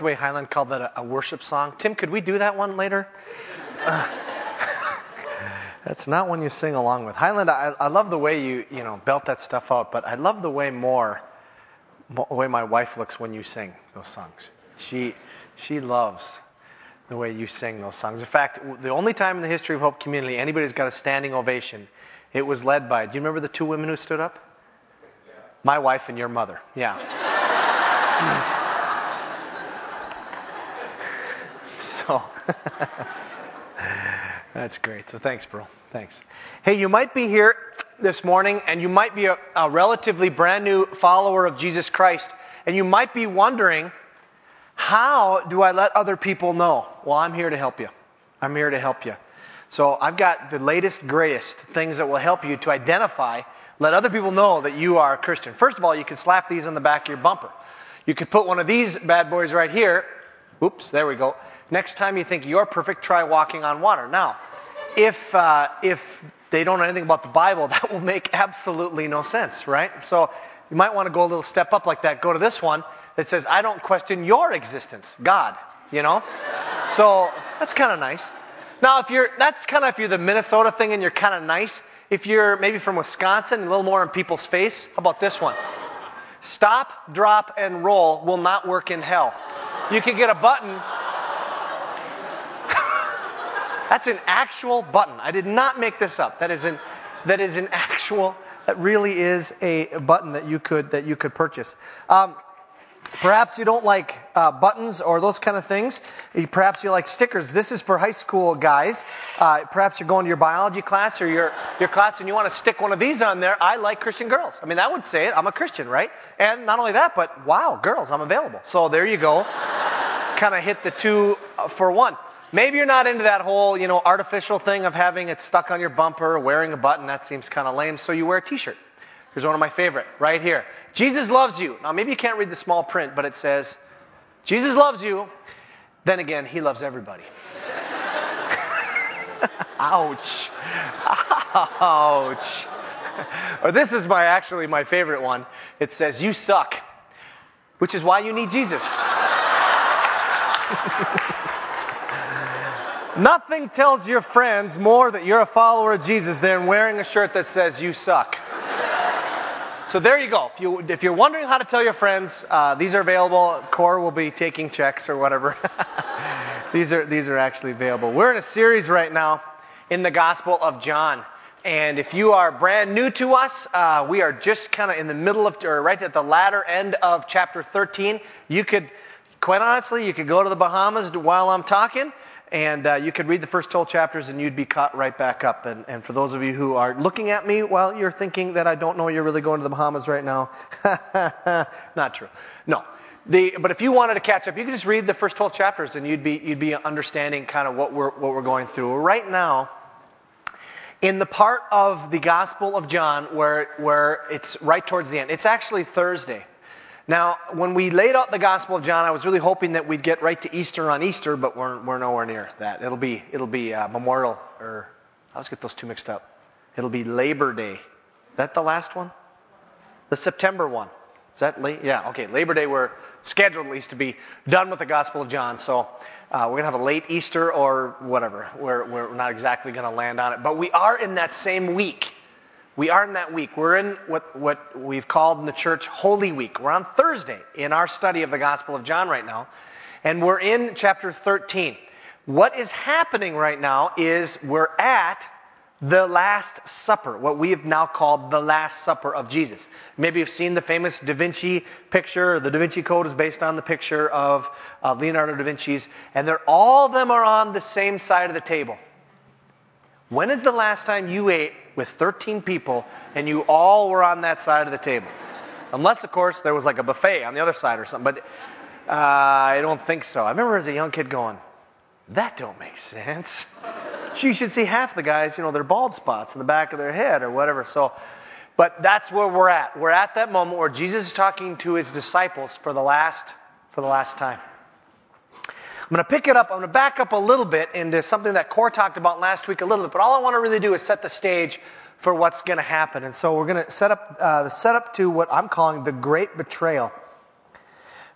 the way Highland called that a, a worship song. Tim, could we do that one later? Uh, that's not one you sing along with. Highland, I, I love the way you, you know, belt that stuff out, but I love the way more, the way my wife looks when you sing those songs. She, she loves the way you sing those songs. In fact, the only time in the history of Hope Community anybody's got a standing ovation, it was led by, do you remember the two women who stood up? My wife and your mother. Yeah. that's great. So thanks, bro. Thanks. Hey, you might be here this morning and you might be a, a relatively brand new follower of Jesus Christ, and you might be wondering, how do I let other people know? Well, I'm here to help you. I'm here to help you. So I've got the latest, greatest things that will help you to identify, let other people know that you are a Christian. First of all, you can slap these on the back of your bumper. You could put one of these bad boys right here. Oops, there we go. Next time you think you're perfect, try walking on water. Now, if uh, if they don't know anything about the Bible, that will make absolutely no sense, right? So you might want to go a little step up like that. Go to this one that says, I don't question your existence, God, you know? So that's kind of nice. Now, if you're, that's kind of if you're the Minnesota thing and you're kind of nice. If you're maybe from Wisconsin, a little more in people's face, how about this one? Stop, drop, and roll will not work in hell. You can get a button. That's an actual button. I did not make this up. That is an, that is an actual, that really is a button that you could, that you could purchase. Um, Perhaps you don't like uh, buttons or those kind of things. Perhaps you like stickers. This is for high school guys. Uh, perhaps you're going to your biology class or your, your class and you want to stick one of these on there. I like Christian girls. I mean, that would say it. I'm a Christian, right? And not only that, but wow, girls, I'm available. So there you go. kind of hit the two uh, for one. Maybe you're not into that whole, you know, artificial thing of having it stuck on your bumper, wearing a button. That seems kind of lame. So you wear a t-shirt. Here's one of my favorite right here. Jesus loves you. Now, maybe you can't read the small print, but it says, Jesus loves you. Then again, he loves everybody. Ouch. Ouch. or this is my actually my favorite one. It says, You suck, which is why you need Jesus. Nothing tells your friends more that you're a follower of Jesus than wearing a shirt that says, You suck. So there you go. If, you, you're wondering how to tell your friends, uh, these are available. Core will be taking checks or whatever. these are these are actually available. We're in a series right now in the Gospel of John. And if you are brand new to us, uh, we are just kind of in the middle of, or right at the latter end of chapter 13. You could, quite honestly, you could go to the Bahamas while I'm talking, and uh, you could read the first 12 chapters and you'd be caught right back up. And, and, for those of you who are looking at me while you're thinking that I don't know you're really going to the Bahamas right now, not true. No. The, but if you wanted to catch up, you could just read the first 12 chapters and you'd be, you'd be understanding kind of what we're, what we're going through. Right now, in the part of the Gospel of John where, where it's right towards the end, it's actually Thursday. Now, when we laid out the Gospel of John, I was really hoping that we'd get right to Easter on Easter, but we're, we're nowhere near that. It'll be, it'll be uh, Memorial, or I always get those two mixed up. It'll be Labor Day. Is that the last one? The September one. Is that late? Yeah, okay. Labor Day, we're scheduled at least to be done with the Gospel of John. So uh, we're going to have a late Easter or whatever. We're, we're not exactly going to land on it. But we are in that same week we are in that week. We're in what, what we've called in the church Holy Week. We're on Thursday in our study of the Gospel of John right now. And we're in chapter 13. What is happening right now is we're at the Last Supper, what we have now called the Last Supper of Jesus. Maybe you've seen the famous Da Vinci picture. The Da Vinci Code is based on the picture of uh, Leonardo da Vinci's, and they're all of them are on the same side of the table. When is the last time you ate with 13 people and you all were on that side of the table? Unless, of course, there was like a buffet on the other side or something. But uh, I don't think so. I remember as a young kid going, that don't make sense. you should see half the guys, you know, their bald spots in the back of their head or whatever. So, but that's where we're at. We're at that moment where Jesus is talking to his disciples for the last, for the last time. I'm going to pick it up. I'm going to back up a little bit into something that Core talked about last week a little bit, but all I want to really do is set the stage for what's going to happen. And so we're going to set up uh, the setup to what I'm calling the great betrayal.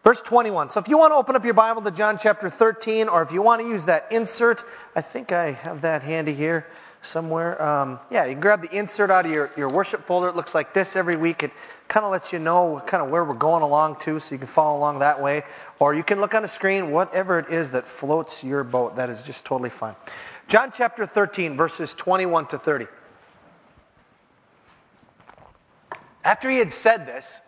Verse 21. So if you want to open up your Bible to John chapter 13, or if you want to use that insert, I think I have that handy here somewhere. Um, yeah, you can grab the insert out of your, your worship folder. It looks like this every week. It kind of lets you know kind of where we're going along to, so you can follow along that way. Or you can look on the screen, whatever it is that floats your boat. That is just totally fine. John chapter 13, verses 21 to 30. After he had said this,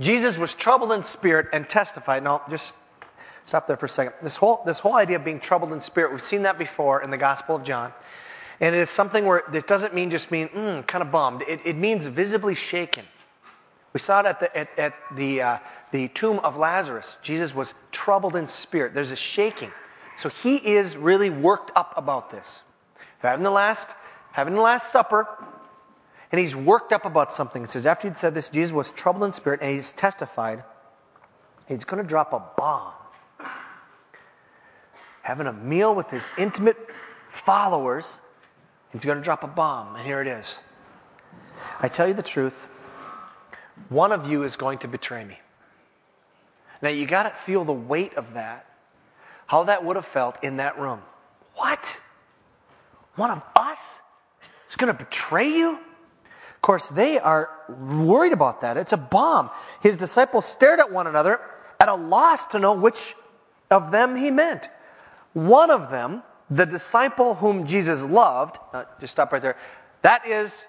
Jesus was troubled in spirit and testified. Now, just stop there for a second. This whole, this whole idea of being troubled in spirit, we've seen that before in the Gospel of John. And it is something where it doesn't mean just mean, mm, kind of bummed. It, it, means visibly shaken. We saw it at the, at, at the, uh, the tomb of Lazarus. Jesus was troubled in spirit. There's a shaking. So he is really worked up about this. Having the last, having the last supper, and he's worked up about something. It says, after he'd said this, Jesus was troubled in spirit, and he's testified he's going to drop a bomb. Having a meal with his intimate followers, he's going to drop a bomb, and here it is. I tell you the truth, one of you is going to betray me. Now you got to feel the weight of that, how that would have felt in that room. What? One of us is going to betray you? Of course, they are worried about that. It's a bomb. His disciples stared at one another at a loss to know which of them he meant. One of them, the disciple whom Jesus loved, uh, just stop right there. That is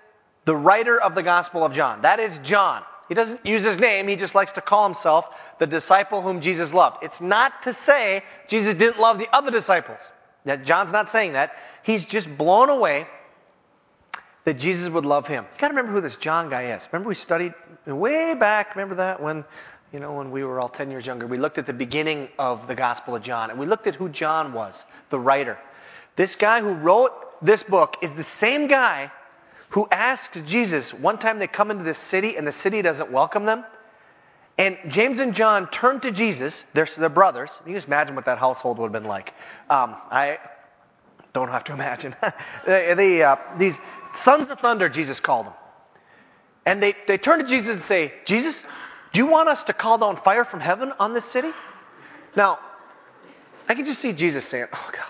the writer of the Gospel of John. That is John. He doesn't use his name, he just likes to call himself the disciple whom Jesus loved. It's not to say Jesus didn't love the other disciples. That John's not saying that. He's just blown away that Jesus would love him. You got to remember who this John guy is. Remember we studied way back. Remember that when you know when we were all 10 years younger. We looked at the beginning of the Gospel of John and we looked at who John was, the writer. This guy who wrote this book is the same guy who asked Jesus one time they come into this city and the city doesn't welcome them. And James and John turn to Jesus. They're, they're brothers. You can just imagine what that household would have been like. Um, I don't have to imagine. they, uh, these Sons of thunder, Jesus called them. And they, they turn to Jesus and say, Jesus, do you want us to call down fire from heaven on this city? Now, I can just see Jesus saying, Oh God,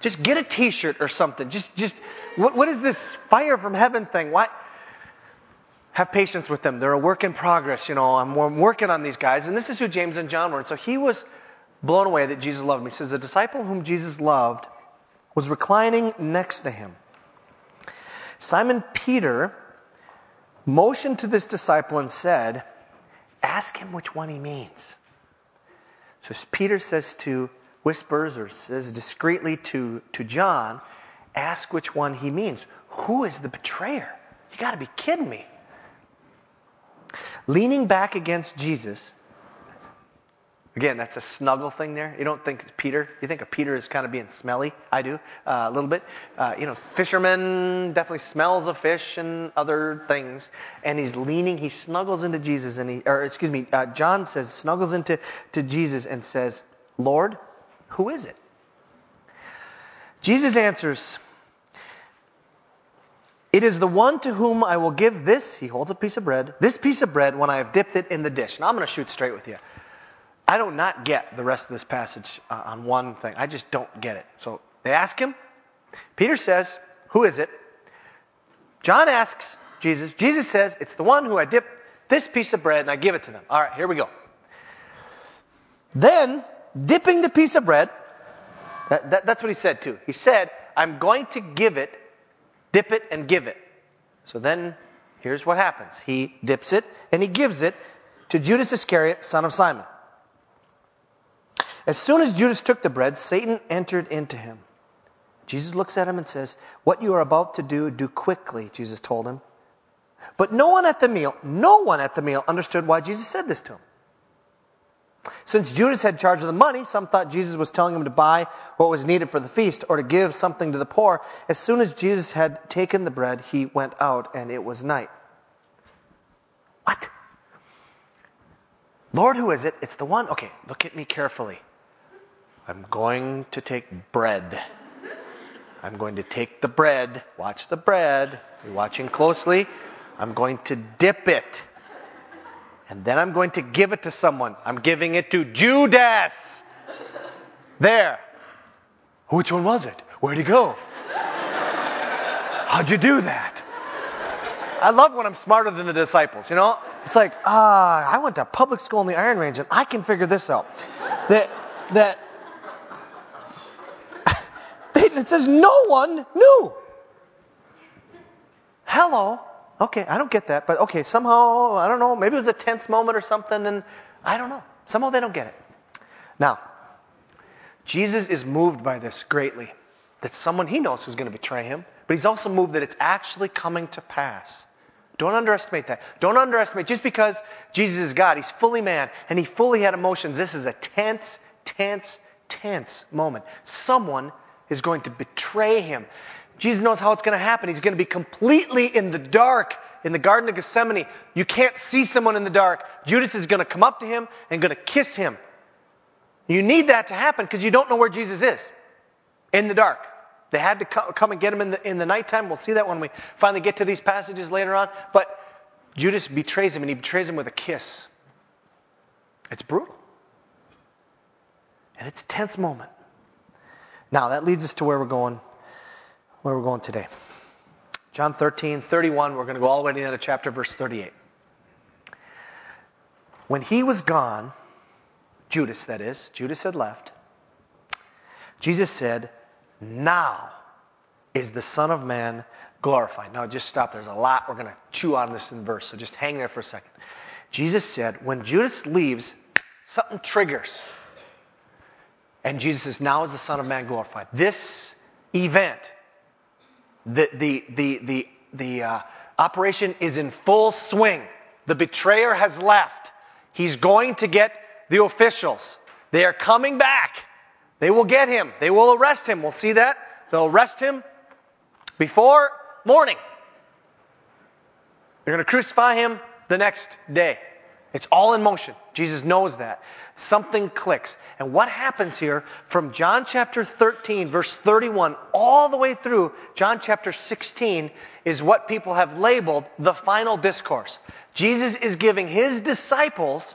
just get a t shirt or something. Just, just, what, what is this fire from heaven thing? Why? Have patience with them. They're a work in progress. You know, I'm, I'm working on these guys. And this is who James and John were. And so he was blown away that Jesus loved him. He says, The disciple whom Jesus loved was reclining next to him. Simon Peter motioned to this disciple and said, Ask him which one he means. So Peter says to, whispers or says discreetly to, to John, Ask which one he means. Who is the betrayer? You got to be kidding me. Leaning back against Jesus, Again, that's a snuggle thing there. You don't think Peter. You think of Peter as kind of being smelly. I do uh, a little bit. Uh, you know, fisherman definitely smells of fish and other things. And he's leaning. He snuggles into Jesus, and he, or excuse me, uh, John says snuggles into to Jesus and says, "Lord, who is it?" Jesus answers, "It is the one to whom I will give this." He holds a piece of bread. This piece of bread when I have dipped it in the dish. Now I'm going to shoot straight with you. I do not get the rest of this passage uh, on one thing. I just don't get it. So they ask him. Peter says, Who is it? John asks Jesus. Jesus says, It's the one who I dip this piece of bread and I give it to them. All right, here we go. Then, dipping the piece of bread, that, that, that's what he said too. He said, I'm going to give it, dip it, and give it. So then, here's what happens. He dips it and he gives it to Judas Iscariot, son of Simon. As soon as Judas took the bread, Satan entered into him. Jesus looks at him and says, What you are about to do, do quickly, Jesus told him. But no one at the meal, no one at the meal understood why Jesus said this to him. Since Judas had charge of the money, some thought Jesus was telling him to buy what was needed for the feast or to give something to the poor. As soon as Jesus had taken the bread, he went out and it was night. What? Lord, who is it? It's the one. Okay, look at me carefully. I'm going to take bread. I'm going to take the bread. Watch the bread. You're watching closely. I'm going to dip it. And then I'm going to give it to someone. I'm giving it to Judas. There. Which one was it? Where'd he go? How'd you do that? I love when I'm smarter than the disciples, you know? It's like, ah, I went to public school in the Iron Range and I can figure this out. That, that, it says no one knew. Hello. Okay, I don't get that, but okay, somehow, I don't know, maybe it was a tense moment or something, and I don't know. Somehow they don't get it. Now, Jesus is moved by this greatly that someone he knows who's going to betray him, but he's also moved that it's actually coming to pass. Don't underestimate that. Don't underestimate just because Jesus is God, he's fully man and he fully had emotions. This is a tense, tense, tense moment. Someone is going to betray him. Jesus knows how it's going to happen. He's going to be completely in the dark in the Garden of Gethsemane. You can't see someone in the dark. Judas is going to come up to him and going to kiss him. You need that to happen because you don't know where Jesus is in the dark. They had to come and get him in the, in the nighttime. We'll see that when we finally get to these passages later on. But Judas betrays him, and he betrays him with a kiss. It's brutal. And it's a tense moment. Now, that leads us to where we're going, where we're going today. John 13, 31, we're going to go all the way to the end of chapter, verse 38. When he was gone, Judas, that is, Judas had left, Jesus said, now is the Son of Man glorified. Now, just stop. There's a lot. We're going to chew on this in verse, so just hang there for a second. Jesus said, when Judas leaves, something triggers. And Jesus says, now is the Son of Man glorified. This event, the, the, the, the, the uh, operation is in full swing. The betrayer has left. He's going to get the officials. They are coming back. They will get him. They will arrest him. We'll see that. They'll arrest him before morning. They're going to crucify him the next day. It's all in motion. Jesus knows that. Something clicks. And what happens here from John chapter 13, verse 31, all the way through John chapter 16 is what people have labeled the final discourse. Jesus is giving his disciples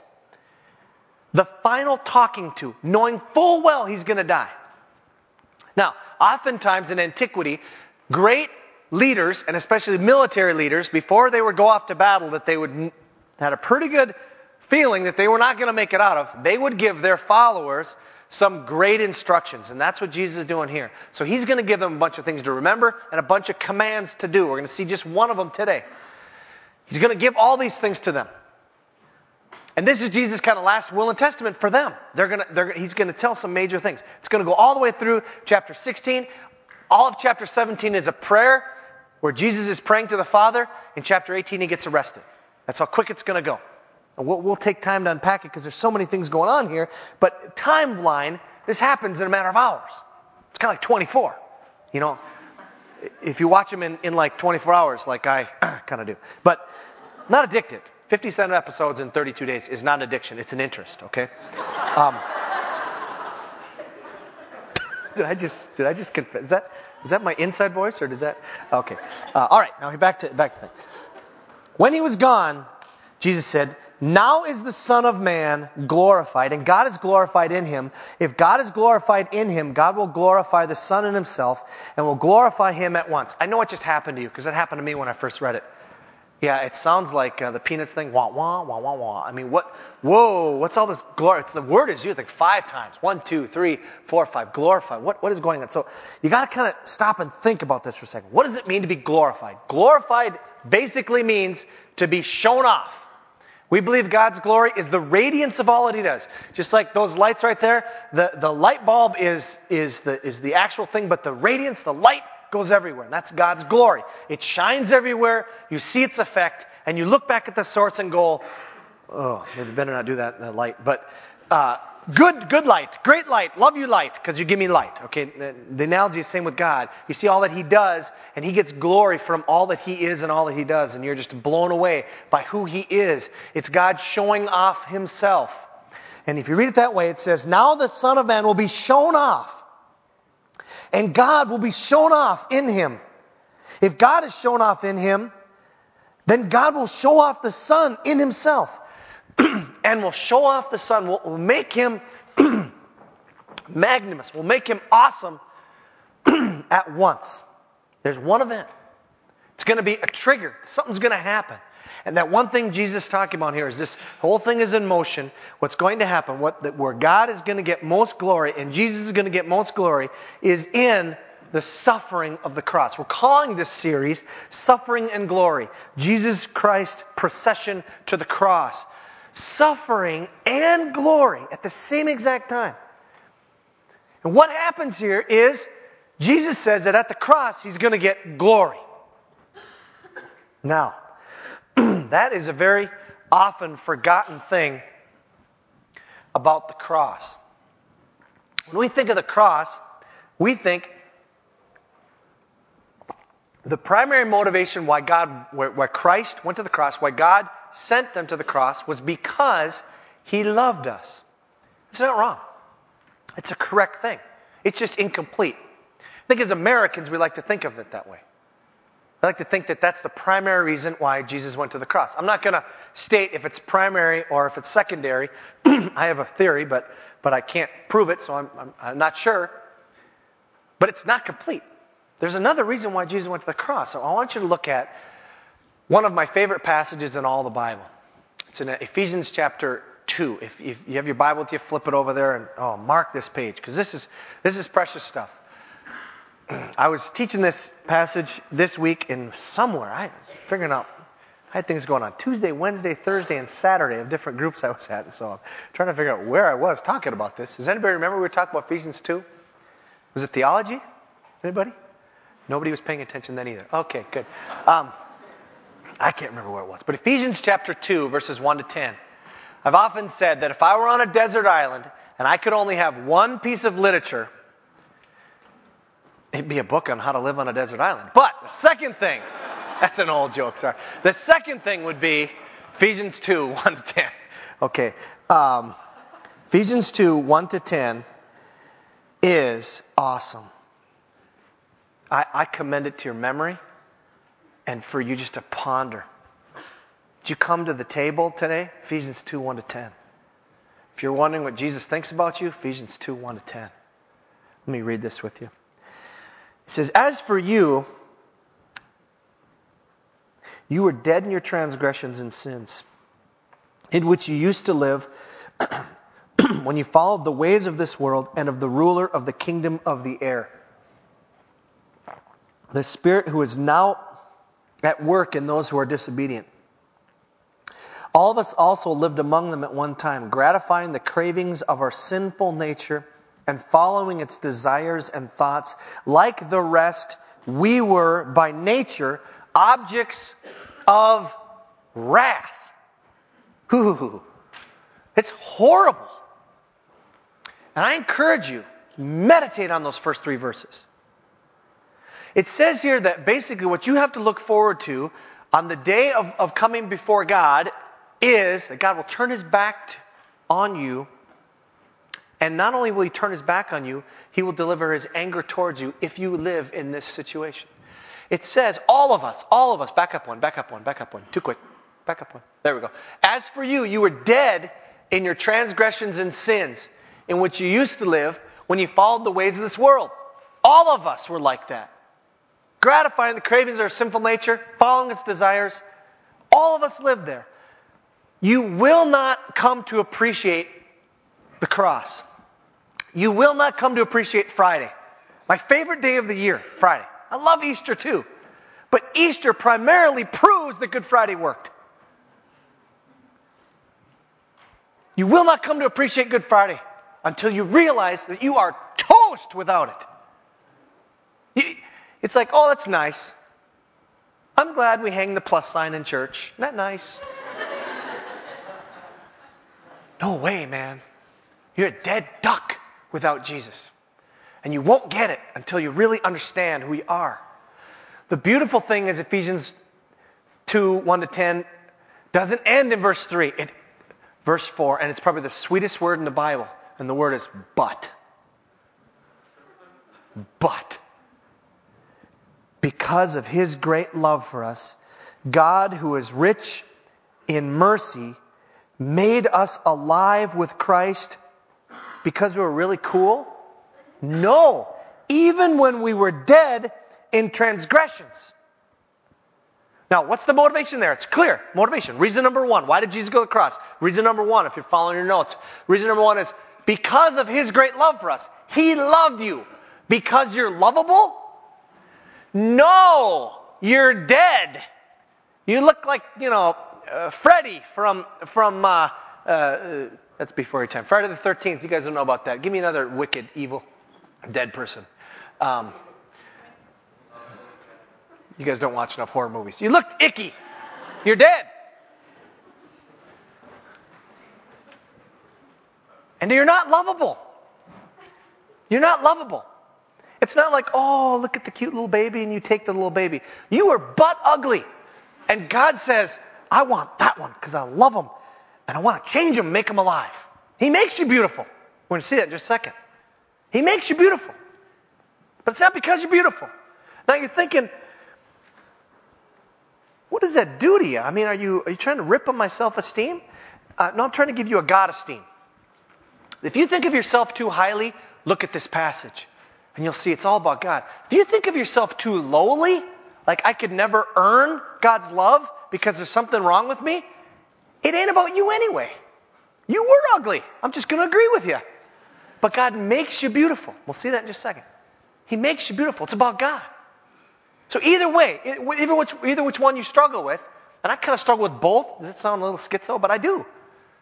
the final talking to, knowing full well he's going to die. Now, oftentimes in antiquity, great leaders, and especially military leaders, before they would go off to battle, that they would had a pretty good feeling that they were not going to make it out of, they would give their followers some great instructions. And that's what Jesus is doing here. So he's going to give them a bunch of things to remember and a bunch of commands to do. We're going to see just one of them today. He's going to give all these things to them. And this is Jesus' kind of last will and testament for them. They're gonna, they're, he's going to tell some major things. It's going to go all the way through chapter 16. All of chapter 17 is a prayer where Jesus is praying to the Father. In chapter 18, he gets arrested. That's how quick it's going to go. And we'll, we'll take time to unpack it because there's so many things going on here. But timeline, this happens in a matter of hours. It's kind of like 24. You know, if you watch them in, in like 24 hours, like I kind of do. But not addicted. 57 episodes in 32 days is not an addiction, it's an interest, okay? Um, did I just, did I just confess? Is that, is that my inside voice or did that? Okay. Uh, all right, now back to, back to thing. When he was gone, Jesus said, now is the Son of Man glorified, and God is glorified in him. If God is glorified in him, God will glorify the Son in himself and will glorify him at once. I know what just happened to you because it happened to me when I first read it. Yeah, it sounds like uh, the Peanuts thing. Wah, wah, wah, wah, wah. I mean, what? Whoa, what's all this glory? The word is used like five times. One, two, three, four, five. Glorify. What, what is going on? So you got to kind of stop and think about this for a second. What does it mean to be glorified? Glorified basically means to be shown off. We believe God's glory is the radiance of all that He does. Just like those lights right there, the, the light bulb is, is, the, is the actual thing, but the radiance, the light, goes everywhere. And that's God's glory. It shines everywhere. You see its effect, and you look back at the source and go, oh, maybe better not do that in the light. But uh, good, good light, great light, love you light, because you give me light. Okay, the, the analogy is same with God. You see all that He does, and He gets glory from all that He is and all that He does, and you're just blown away by who He is. It's God showing off Himself. And if you read it that way, it says, Now the Son of Man will be shown off and God will be shown off in him. If God is shown off in him, then God will show off the Son in himself. And we'll show off the Son. We'll, we'll make him magnanimous. We'll make him awesome at once. There's one event. It's going to be a trigger. Something's going to happen. And that one thing Jesus is talking about here is this whole thing is in motion. What's going to happen, what, where God is going to get most glory and Jesus is going to get most glory is in the suffering of the cross. We're calling this series Suffering and Glory. Jesus Christ procession to the cross. Suffering and glory at the same exact time. And what happens here is Jesus says that at the cross he's going to get glory. Now, that is a very often forgotten thing about the cross. When we think of the cross, we think the primary motivation why God, why Christ went to the cross, why God sent them to the cross was because he loved us. It's not wrong. It's a correct thing. It's just incomplete. I think as Americans, we like to think of it that way. I like to think that that's the primary reason why Jesus went to the cross. I'm not going to state if it's primary or if it's secondary. I have a theory, but, but I can't prove it, so I'm, I'm, I'm not sure. But it's not complete. There's another reason why Jesus went to the cross. So I want you to look at one of my favorite passages in all the Bible. It's in Ephesians chapter 2. If, if you have your Bible with you, flip it over there and oh, mark this page because this is, this is precious stuff. I was teaching this passage this week in somewhere. I figuring out. I had things going on Tuesday, Wednesday, Thursday, and Saturday of different groups I was at. So I'm trying to figure out where I was talking about this. Does anybody remember we were talking about Ephesians 2? Was it theology? Anybody? Nobody was paying attention then either. Okay, good. Um, I can't remember where it was. But Ephesians chapter 2, verses 1 to 10. I've often said that if I were on a desert island and I could only have one piece of literature It'd be a book on how to live on a desert island. But the second thing, that's an old joke, sorry. The second thing would be Ephesians 2, 1 to 10. Okay. Um, Ephesians 2, 1 to 10 is awesome. I, I commend it to your memory and for you just to ponder. Did you come to the table today? Ephesians 2, 1 to 10. If you're wondering what Jesus thinks about you, Ephesians 2, 1 to 10. Let me read this with you. He says, As for you, you were dead in your transgressions and sins, in which you used to live when you followed the ways of this world and of the ruler of the kingdom of the air. The Spirit who is now at work in those who are disobedient. All of us also lived among them at one time, gratifying the cravings of our sinful nature and following its desires and thoughts. Like the rest, we were by nature objects of wrath. Ooh, it's horrible. And I encourage you, meditate on those first three verses. It says here that basically what you have to look forward to on the day of, of coming before God is that God will turn his back on you and not only will he turn his back on you, he will deliver his anger towards you if you live in this situation. It says, all of us, all of us, back up one, back up one, back up one, too quick, back up one. There we go. As for you, you were dead in your transgressions and sins in which you used to live when you followed the ways of this world. All of us were like that. Gratifying the cravings of our sinful nature, following its desires. All of us live there. You will not come to appreciate the cross. You will not come to appreciate Friday. My favorite day of the year, Friday. I love Easter too. But Easter primarily proves that Good Friday worked. You will not come to appreciate Good Friday until you realize that you are toast without it. It's like, oh, that's nice. I'm glad we hang the plus sign in church. Isn't that nice? no way, man. You're a dead duck without Jesus. And you won't get it until you really understand who you are. The beautiful thing is Ephesians 2, 1 to 10 doesn't end in verse 3. It, verse 4, and it's probably the sweetest word in the Bible. And the word is but. But. Because of his great love for us, God, who is rich in mercy, made us alive with Christ because we were really cool? No. Even when we were dead in transgressions. Now, what's the motivation there? It's clear. Motivation. Reason number one. Why did Jesus go to the cross? Reason number one, if you're following your notes. Reason number one is because of his great love for us. He loved you. Because you're lovable? No. You're dead. You look like, you know, uh, Freddy from, from, uh, uh, that's before your time. Friday the 13th. You guys don't know about that. Give me another wicked, evil, dead person. Um, you guys don't watch enough horror movies. You looked icky. You're dead. And you're not lovable. You're not lovable. It's not like, oh, look at the cute little baby and you take the little baby. You are butt ugly. And God says, I want that one because I love him and I want to change him, make him alive. He makes you beautiful. We're going to see that in just a second. He makes you beautiful. But it's not because you're beautiful. Now you're thinking, what does that do to you? I mean, are you, are you trying to rip on my self esteem? Uh, no, I'm trying to give you a God esteem. If you think of yourself too highly, look at this passage and you'll see it's all about God. If you think of yourself too lowly, like I could never earn God's love because there's something wrong with me, it ain't about you anyway. You were ugly. I'm just going to agree with you. But God makes you beautiful. We'll see that in just a second. He makes you beautiful. It's about God. So either way, either which, either which one you struggle with, and I kind of struggle with both. Does it sound a little schizo? But I do.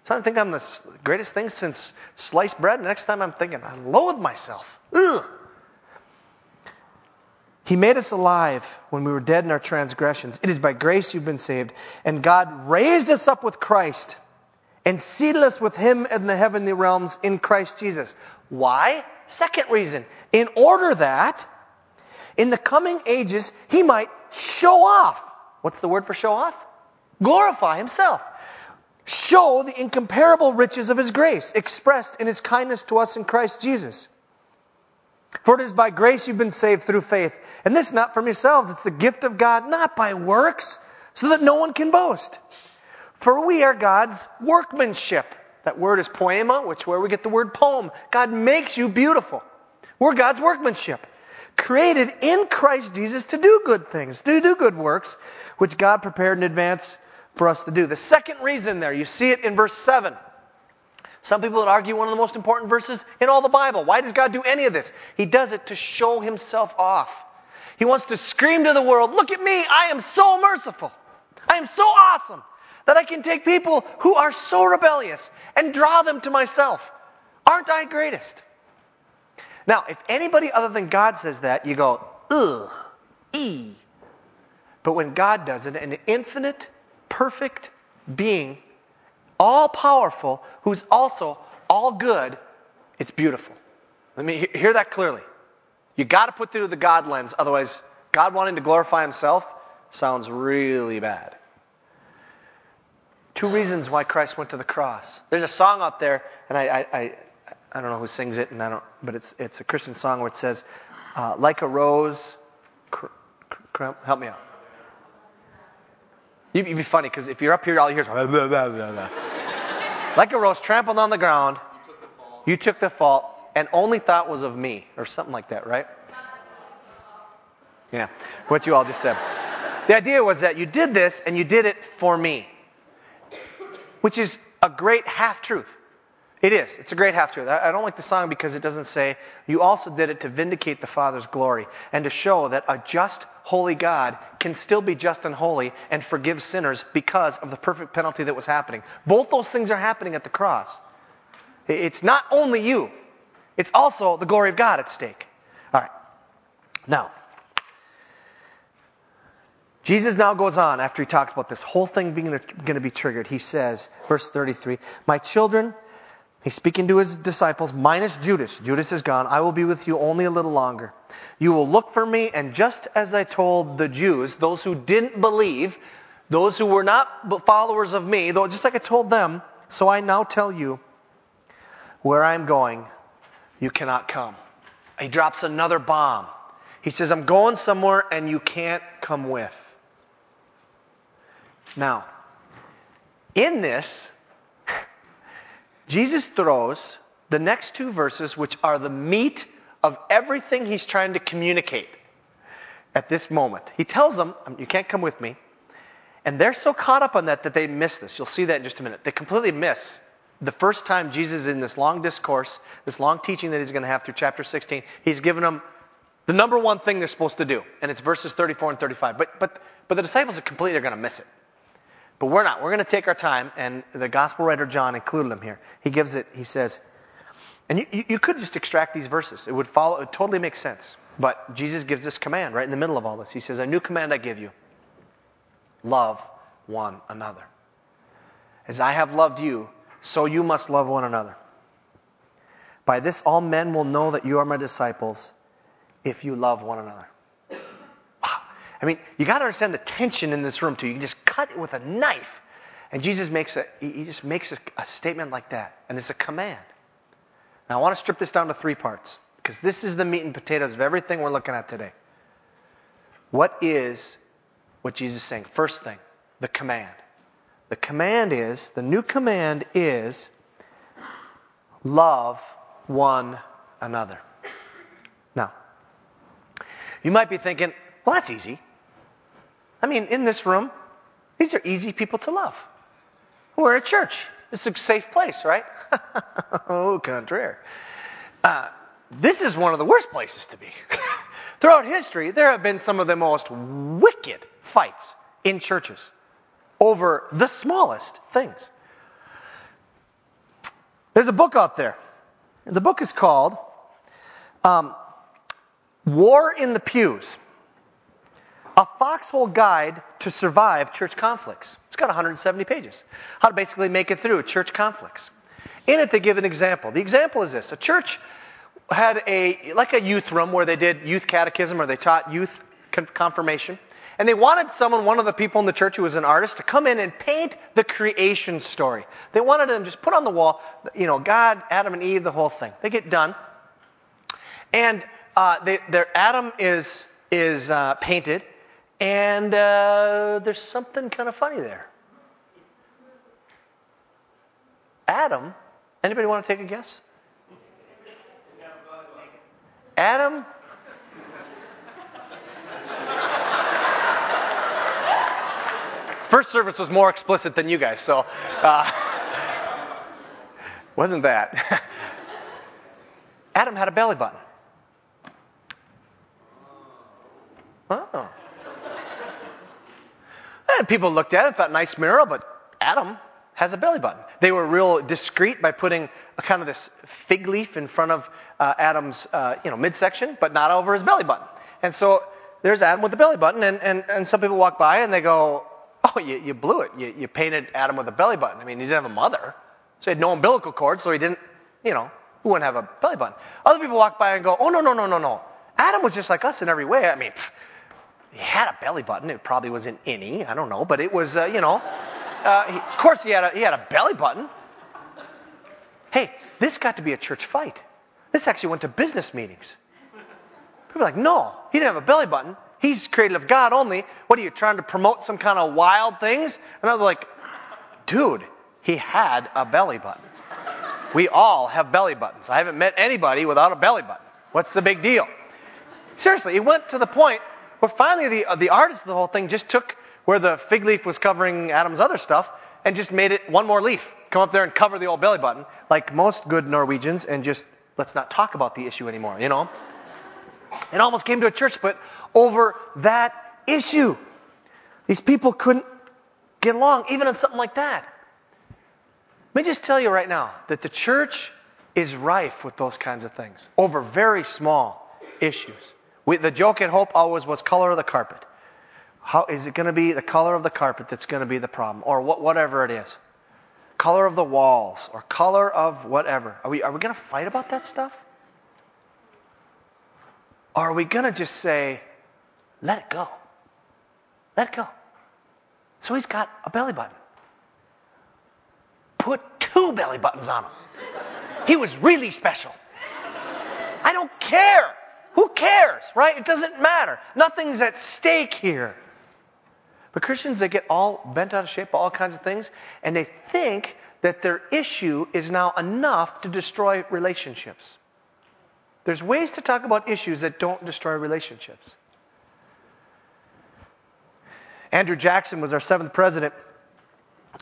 So I think I'm the greatest thing since sliced bread. Next time I'm thinking, I loathe myself. Ugh. He made us alive when we were dead in our transgressions. It is by grace you've been saved. And God raised us up with Christ and seated us with Him in the heavenly realms in Christ Jesus. Why? Second reason. In order that in the coming ages He might show off. What's the word for show off? Glorify Himself. Show the incomparable riches of His grace expressed in His kindness to us in Christ Jesus. For it is by grace you've been saved through faith. And this not from yourselves, it's the gift of God, not by works, so that no one can boast. For we are God's workmanship. That word is poema, which is where we get the word poem. God makes you beautiful. We're God's workmanship. Created in Christ Jesus to do good things, to do good works, which God prepared in advance for us to do. The second reason there, you see it in verse 7. Some people would argue one of the most important verses in all the Bible. Why does God do any of this? He does it to show himself off. He wants to scream to the world, look at me, I am so merciful. I am so awesome that I can take people who are so rebellious and draw them to myself. Aren't I greatest? Now, if anybody other than God says that, you go, ugh, e. But when God does it, an infinite, perfect being all powerful, who's also all good, it's beautiful. Let me hear that clearly. You got to put through the God lens, otherwise, God wanting to glorify himself sounds really bad. Two reasons why Christ went to the cross. There's a song out there, and I, I, I, I don't know who sings it, and I don't, but it's, it's a Christian song where it says, uh, like a rose, cr- cr- help me out. You'd be funny because if you're up here, all you hear is. like a rose trampled on the ground. You took the fault. You took the fault, and only thought was of me, or something like that, right? Yeah, what you all just said. The idea was that you did this and you did it for me, which is a great half truth. It is. It's a great half truth. I don't like the song because it doesn't say, you also did it to vindicate the Father's glory and to show that a just, holy God can still be just and holy and forgive sinners because of the perfect penalty that was happening. Both those things are happening at the cross. It's not only you, it's also the glory of God at stake. All right. Now, Jesus now goes on after he talks about this whole thing being going to be triggered. He says, verse 33, My children, He's speaking to his disciples, minus Judas. Judas is gone. I will be with you only a little longer. You will look for me, and just as I told the Jews, those who didn't believe, those who were not followers of me, though just like I told them, so I now tell you, where I'm going, you cannot come. He drops another bomb. He says, I'm going somewhere and you can't come with. Now, in this, Jesus throws the next two verses, which are the meat of everything he's trying to communicate at this moment. He tells them, um, You can't come with me. And they're so caught up on that that they miss this. You'll see that in just a minute. They completely miss the first time Jesus, in this long discourse, this long teaching that he's going to have through chapter 16, he's given them the number one thing they're supposed to do. And it's verses 34 and 35. But, but, but the disciples are completely going to miss it. But we're not. We're going to take our time, and the gospel writer John included them here. He gives it, he says, and you, you could just extract these verses. It would follow, it would totally make sense. But Jesus gives this command right in the middle of all this. He says, A new command I give you love one another. As I have loved you, so you must love one another. By this, all men will know that you are my disciples if you love one another. I mean, you got to understand the tension in this room too. You can just cut it with a knife. And Jesus makes a, he just makes a, a statement like that. And it's a command. Now, I want to strip this down to three parts because this is the meat and potatoes of everything we're looking at today. What is what Jesus is saying? First thing, the command. The command is, the new command is, love one another. Now, you might be thinking, well, that's easy. I mean, in this room, these are easy people to love. We're a church. It's a safe place, right? Oh, contraire. Uh, this is one of the worst places to be. Throughout history, there have been some of the most wicked fights in churches over the smallest things. There's a book out there. The book is called um, War in the Pews A Foxhole Guide to Survive Church Conflicts. It's got 170 pages. How to basically make it through church conflicts. In it, they give an example. The example is this a church had a, like a youth room where they did youth catechism or they taught youth confirmation. And they wanted someone, one of the people in the church who was an artist, to come in and paint the creation story. They wanted them just put on the wall, you know, God, Adam and Eve, the whole thing. They get done. And uh, they, their Adam is, is uh, painted, and uh, there's something kind of funny there. Adam, anybody want to take a guess? Adam First service was more explicit than you guys, so uh, wasn't that. Adam had a belly button. Oh. And people looked at it and thought, nice mirror, but Adam has a belly button. They were real discreet by putting a kind of this fig leaf in front of uh, Adam's uh, you know, midsection, but not over his belly button. And so there's Adam with the belly button, and, and, and some people walk by and they go, Oh, you, you blew it. You, you painted Adam with a belly button. I mean, he didn't have a mother. So he had no umbilical cord, so he didn't, you know, he wouldn't have a belly button. Other people walk by and go, oh, no, no, no, no, no. Adam was just like us in every way. I mean, pff, he had a belly button. It probably was an innie. I don't know. But it was, uh, you know, uh, he, of course he had, a, he had a belly button. Hey, this got to be a church fight. This actually went to business meetings. People like, no, he didn't have a belly button. He's created of God only. What are you trying to promote some kind of wild things? And I was like, dude, he had a belly button. We all have belly buttons. I haven't met anybody without a belly button. What's the big deal? Seriously, it went to the point where finally the, the artist of the whole thing just took where the fig leaf was covering Adam's other stuff and just made it one more leaf. Come up there and cover the old belly button, like most good Norwegians, and just let's not talk about the issue anymore, you know? It almost came to a church split over that issue. These people couldn't get along, even on something like that. Let me just tell you right now that the church is rife with those kinds of things over very small issues. We, the joke at Hope always was color of the carpet. How is it going to be the color of the carpet that's going to be the problem, or what, whatever it is? Color of the walls, or color of whatever. Are we, are we going to fight about that stuff? Or are we going to just say, let it go? Let it go. So he's got a belly button. Put two belly buttons on him. He was really special. I don't care. Who cares, right? It doesn't matter. Nothing's at stake here. But Christians, they get all bent out of shape by all kinds of things, and they think that their issue is now enough to destroy relationships. There's ways to talk about issues that don't destroy relationships. Andrew Jackson was our seventh president.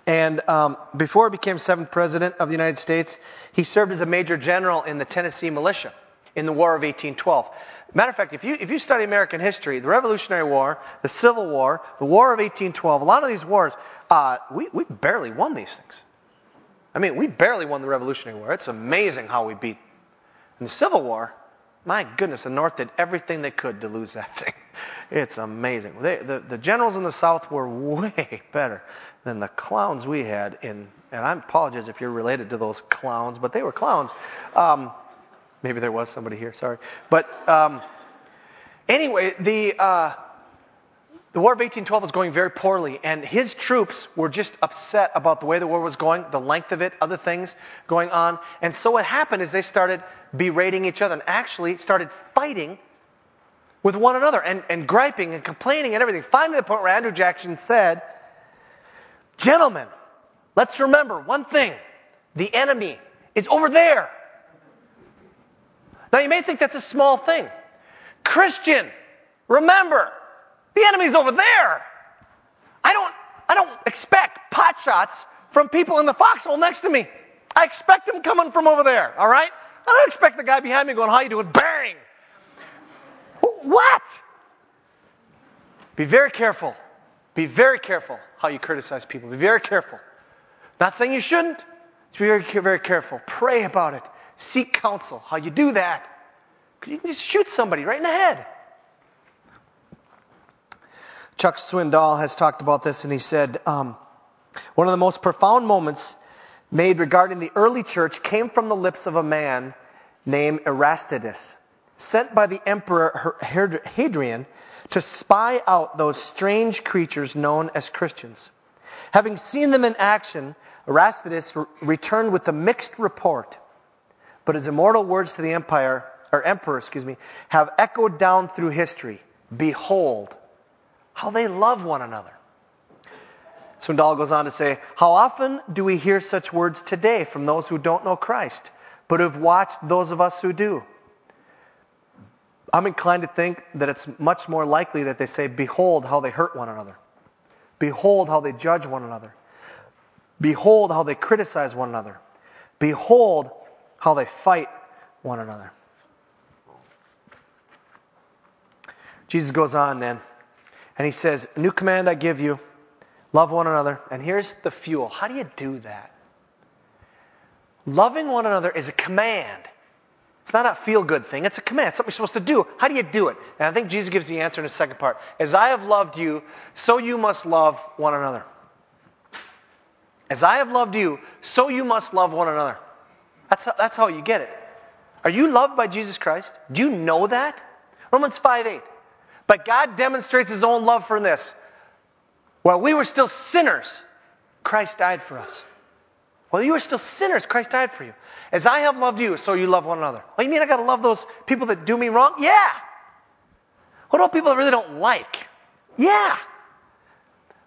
And um, before he became seventh president of the United States, he served as a major general in the Tennessee militia in the War of 1812. Matter of fact, if you, if you study American history, the Revolutionary War, the Civil War, the War of 1812, a lot of these wars, uh, we, we barely won these things. I mean, we barely won the Revolutionary War. It's amazing how we beat. In the Civil War, my goodness, the North did everything they could to lose that thing. It's amazing. They, the, the generals in the South were way better than the clowns we had in, and I apologize if you're related to those clowns, but they were clowns. Um, maybe there was somebody here, sorry. But um, anyway, the, uh, the War of 1812 was going very poorly, and his troops were just upset about the way the war was going, the length of it, other things going on. And so what happened is they started berating each other and actually started fighting with one another and, and griping and complaining and everything. Finally, the point where Andrew Jackson said, Gentlemen, let's remember one thing the enemy is over there. Now, you may think that's a small thing. Christian, remember, the enemy's over there. I don't, I don't expect pot shots from people in the foxhole next to me. I expect them coming from over there, all right? I don't expect the guy behind me going, how you doing? Bang! What? Be very careful. Be very careful how you criticize people. Be very careful. Not saying you shouldn't. Be very, very careful. Pray about it. Seek counsel. How you do that. You can just shoot somebody right in the head. Chuck Swindoll has talked about this, and he said um, one of the most profound moments made regarding the early church came from the lips of a man named Erastus, sent by the emperor Hadrian to spy out those strange creatures known as Christians. Having seen them in action, Erastus returned with a mixed report. But his immortal words to the empire, or emperor, excuse me, have echoed down through history. Behold, how they love one another. Swindoll goes on to say, How often do we hear such words today from those who don't know Christ, but who've watched those of us who do? I'm inclined to think that it's much more likely that they say, Behold how they hurt one another. Behold how they judge one another. Behold how they criticize one another. Behold how they fight one another. Jesus goes on then. And he says, New command I give you love one another. And here's the fuel. How do you do that? Loving one another is a command. It's not a feel good thing, it's a command, it's something you're supposed to do. How do you do it? And I think Jesus gives the answer in the second part. As I have loved you, so you must love one another. As I have loved you, so you must love one another. That's how, that's how you get it. Are you loved by Jesus Christ? Do you know that? Romans 5 8. But God demonstrates his own love for this. While we were still sinners, Christ died for us. While you were still sinners, Christ died for you. As I have loved you, so you love one another. What you mean I gotta love those people that do me wrong? Yeah. What about people that really don't like? Yeah.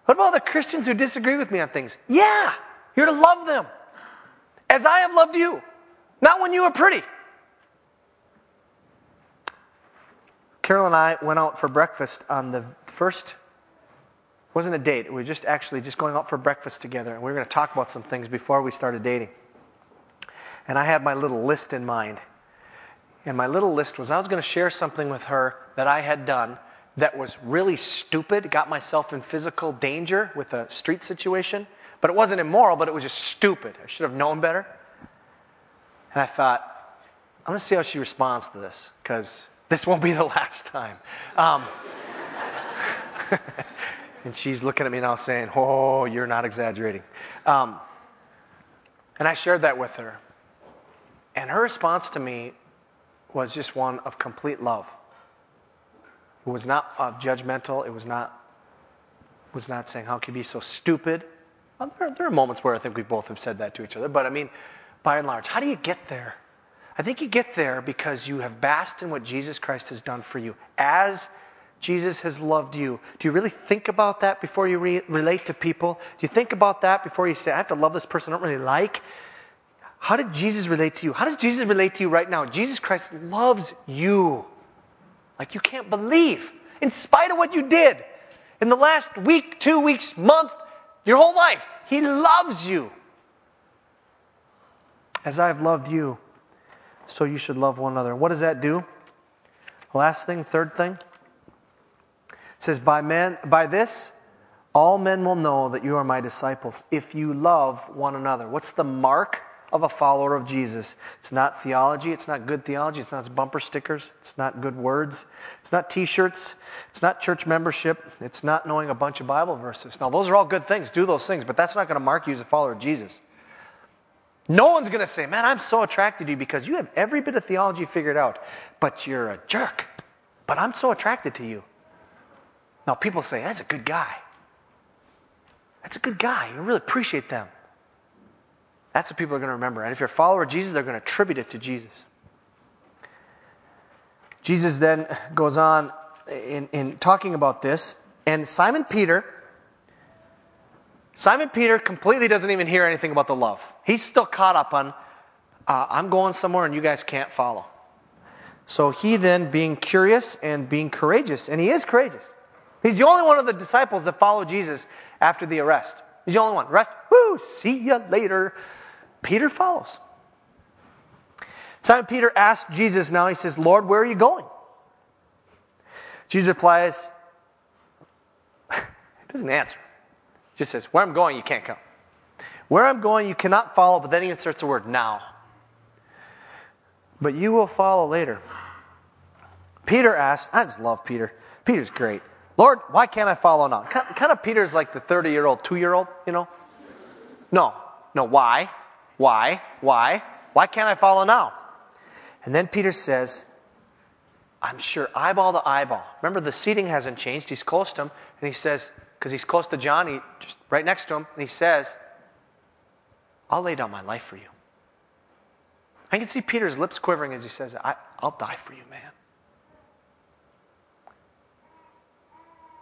What about the Christians who disagree with me on things? Yeah. You're to love them. As I have loved you. Not when you were pretty. Carol and I went out for breakfast on the first wasn't a date. We were just actually just going out for breakfast together, and we were going to talk about some things before we started dating. And I had my little list in mind. And my little list was I was going to share something with her that I had done that was really stupid, got myself in physical danger with a street situation. But it wasn't immoral, but it was just stupid. I should have known better. And I thought, I'm going to see how she responds to this because this won't be the last time. Um, and she's looking at me now saying, Oh, you're not exaggerating. Um, and I shared that with her. And her response to me was just one of complete love. It was not uh, judgmental. It was not, was not saying, How can you be so stupid? Well, there, there are moments where I think we both have said that to each other. But I mean, by and large, how do you get there? I think you get there because you have basked in what Jesus Christ has done for you as Jesus has loved you. Do you really think about that before you re- relate to people? Do you think about that before you say, I have to love this person I don't really like? How did Jesus relate to you? How does Jesus relate to you right now? Jesus Christ loves you like you can't believe, in spite of what you did in the last week, two weeks, month, your whole life. He loves you. As I've loved you, so you should love one another. What does that do? Last thing, third thing. It says, by, men, by this, all men will know that you are my disciples if you love one another. What's the mark of a follower of Jesus? It's not theology. It's not good theology. It's not bumper stickers. It's not good words. It's not t shirts. It's not church membership. It's not knowing a bunch of Bible verses. Now, those are all good things. Do those things, but that's not going to mark you as a follower of Jesus. No one's going to say, Man, I'm so attracted to you because you have every bit of theology figured out, but you're a jerk. But I'm so attracted to you. Now, people say, That's a good guy. That's a good guy. You really appreciate them. That's what people are going to remember. And if you're a follower of Jesus, they're going to attribute it to Jesus. Jesus then goes on in, in talking about this, and Simon Peter Simon Peter completely doesn't even hear anything about the love. He's still caught up on, uh, I'm going somewhere and you guys can't follow. So he then, being curious and being courageous, and he is courageous. He's the only one of the disciples that followed Jesus after the arrest. He's the only one. Rest, woo, see you later. Peter follows. Simon Peter asks Jesus now, he says, Lord, where are you going? Jesus replies, he doesn't answer. Just says, Where I'm going, you can't come. Where I'm going, you cannot follow, but then he inserts the word now. But you will follow later. Peter asked, I just love Peter. Peter's great. Lord, why can't I follow now? Kind of Peter's like the 30 year old, two year old, you know? No, no, why? Why? Why? Why can't I follow now? And then Peter says, I'm sure eyeball to eyeball. Remember, the seating hasn't changed. He's close to him, and he says, because he's close to John, just right next to him, and he says, I'll lay down my life for you. I can see Peter's lips quivering as he says, I, will die for you, man.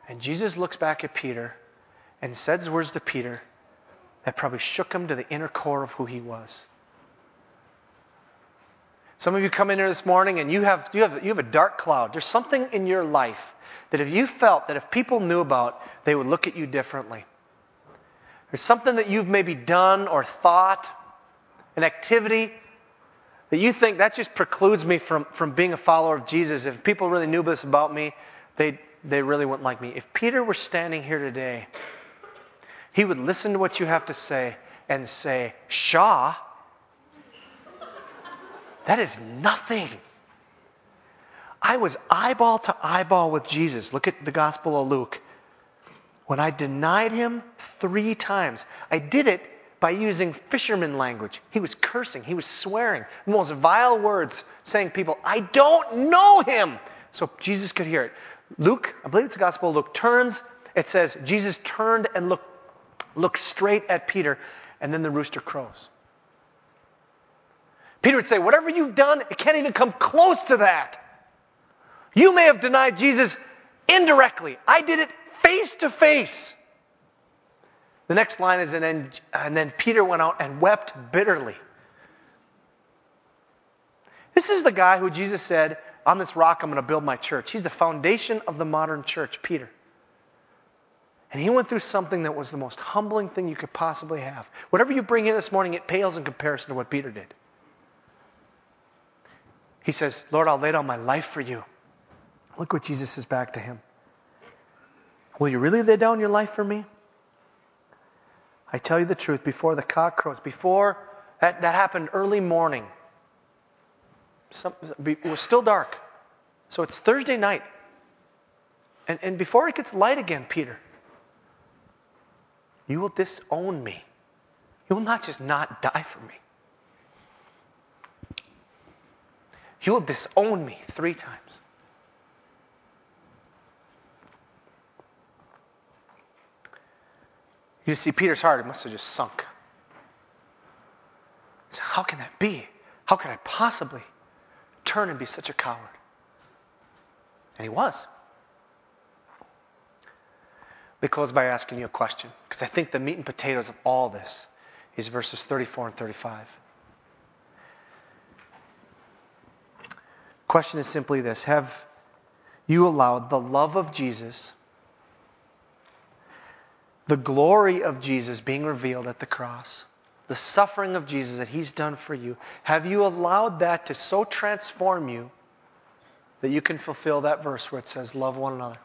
And Jesus looks back at Peter and says words to Peter that probably shook him to the inner core of who he was. Some of you come in here this morning and you have, you have, you have a dark cloud. There's something in your life that if you felt that if people knew about, they would look at you differently. There's something that you've maybe done or thought, an activity that you think that just precludes me from, from being a follower of Jesus. If people really knew this about me, they, they really wouldn't like me. If Peter were standing here today, he would listen to what you have to say and say, Shaw, that is nothing. I was eyeball to eyeball with Jesus. Look at the Gospel of Luke. When I denied him three times, I did it by using fisherman language. He was cursing, he was swearing, the most vile words, saying, People, I don't know him. So Jesus could hear it. Luke, I believe it's the Gospel of Luke, turns, it says, Jesus turned and looked, looked straight at Peter, and then the rooster crows. Peter would say, Whatever you've done, it can't even come close to that. You may have denied Jesus indirectly. I did it face to face. The next line is, and then, Peter went out and wept bitterly. This is the guy who Jesus said, On this rock I'm going to build my church. He's the foundation of the modern church, Peter. And he went through something that was the most humbling thing you could possibly have. Whatever you bring in this morning, it pales in comparison to what Peter did. He says, Lord, I'll lay down my life for you. Look what Jesus says back to him. Will you really lay down your life for me? I tell you the truth, before the cock crows, before that, that happened early morning, some, it was still dark. So it's Thursday night. And, and before it gets light again, Peter, you will disown me. You will not just not die for me. You will disown me three times. You see Peter's heart, must have just sunk. So how can that be? How could I possibly turn and be such a coward? And he was. Let me close by asking you a question, because I think the meat and potatoes of all this is verses 34 and 35. Question is simply this Have you allowed the love of Jesus, the glory of Jesus being revealed at the cross, the suffering of Jesus that He's done for you, have you allowed that to so transform you that you can fulfill that verse where it says, Love one another?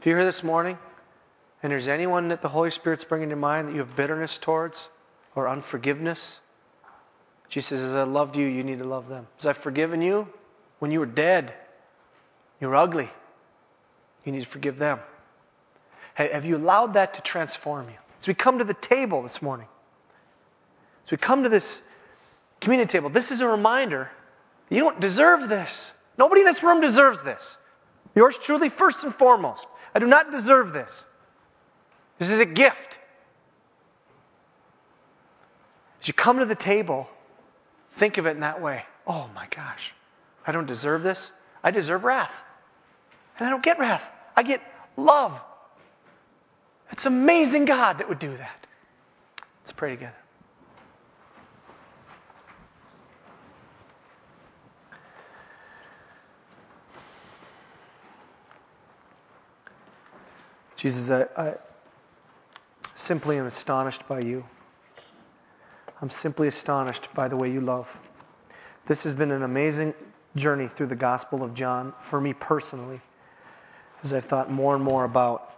If you're here this morning and there's anyone that the Holy Spirit's bringing to mind that you have bitterness towards or unforgiveness, Jesus says, As I loved you, you need to love them. As I've forgiven you when you were dead, you were ugly, you need to forgive them. Have you allowed that to transform you? As we come to the table this morning, as we come to this community table, this is a reminder you don't deserve this. Nobody in this room deserves this. Yours truly, first and foremost. I do not deserve this. This is a gift. As you come to the table, think of it in that way. Oh my gosh, I don't deserve this. I deserve wrath. And I don't get wrath, I get love. It's amazing God that would do that. Let's pray together. Jesus, I, I simply am astonished by you. I'm simply astonished by the way you love. This has been an amazing journey through the Gospel of John for me personally, as I've thought more and more about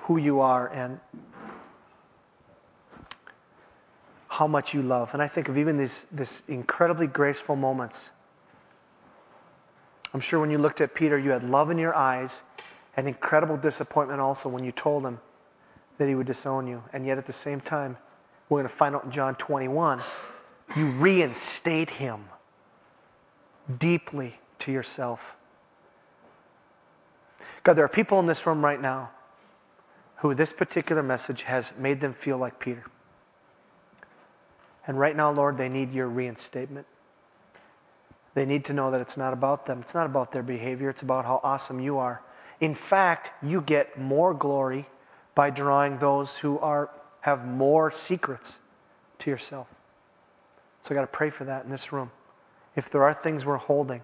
who you are and how much you love. And I think of even these this incredibly graceful moments. I'm sure when you looked at Peter, you had love in your eyes and incredible disappointment also when you told him that he would disown you. And yet at the same time, we're going to find out in John 21, you reinstate him deeply to yourself. God, there are people in this room right now who this particular message has made them feel like Peter. And right now, Lord, they need your reinstatement. They need to know that it's not about them. It's not about their behavior. It's about how awesome you are. In fact, you get more glory by drawing those who are, have more secrets to yourself. So I got to pray for that in this room. If there are things we're holding,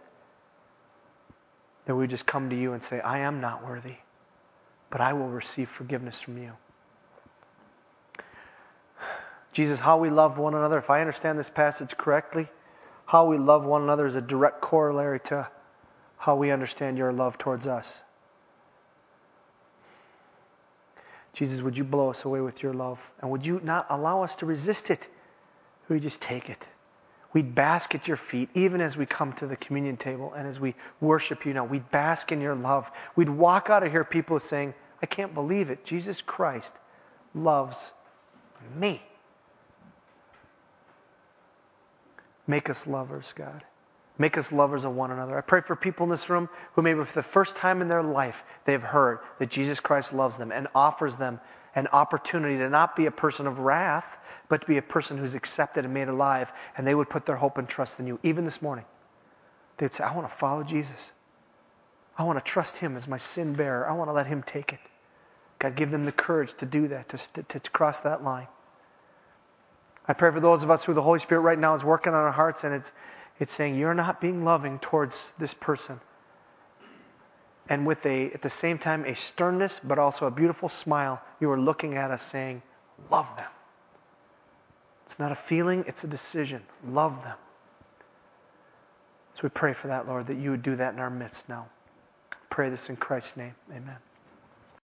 then we just come to you and say, I am not worthy but I will receive forgiveness from you. Jesus, how we love one another, if I understand this passage correctly, how we love one another is a direct corollary to how we understand your love towards us. Jesus, would you blow us away with your love? And would you not allow us to resist it? We just take it. We'd bask at your feet, even as we come to the communion table and as we worship you now. We'd bask in your love. We'd walk out of here, people saying, I can't believe it. Jesus Christ loves me. Make us lovers, God. Make us lovers of one another. I pray for people in this room who maybe for the first time in their life they've heard that Jesus Christ loves them and offers them an opportunity to not be a person of wrath, but to be a person who's accepted and made alive, and they would put their hope and trust in you. Even this morning, they'd say, I want to follow Jesus. I want to trust him as my sin bearer. I want to let him take it. God, give them the courage to do that, to, to, to cross that line. I pray for those of us who the Holy Spirit right now is working on our hearts and it's, it's saying, You're not being loving towards this person. And with a, at the same time, a sternness, but also a beautiful smile, you are looking at us saying, Love them. It's not a feeling, it's a decision. Love them. So we pray for that, Lord, that you would do that in our midst now. Pray this in Christ's name. Amen.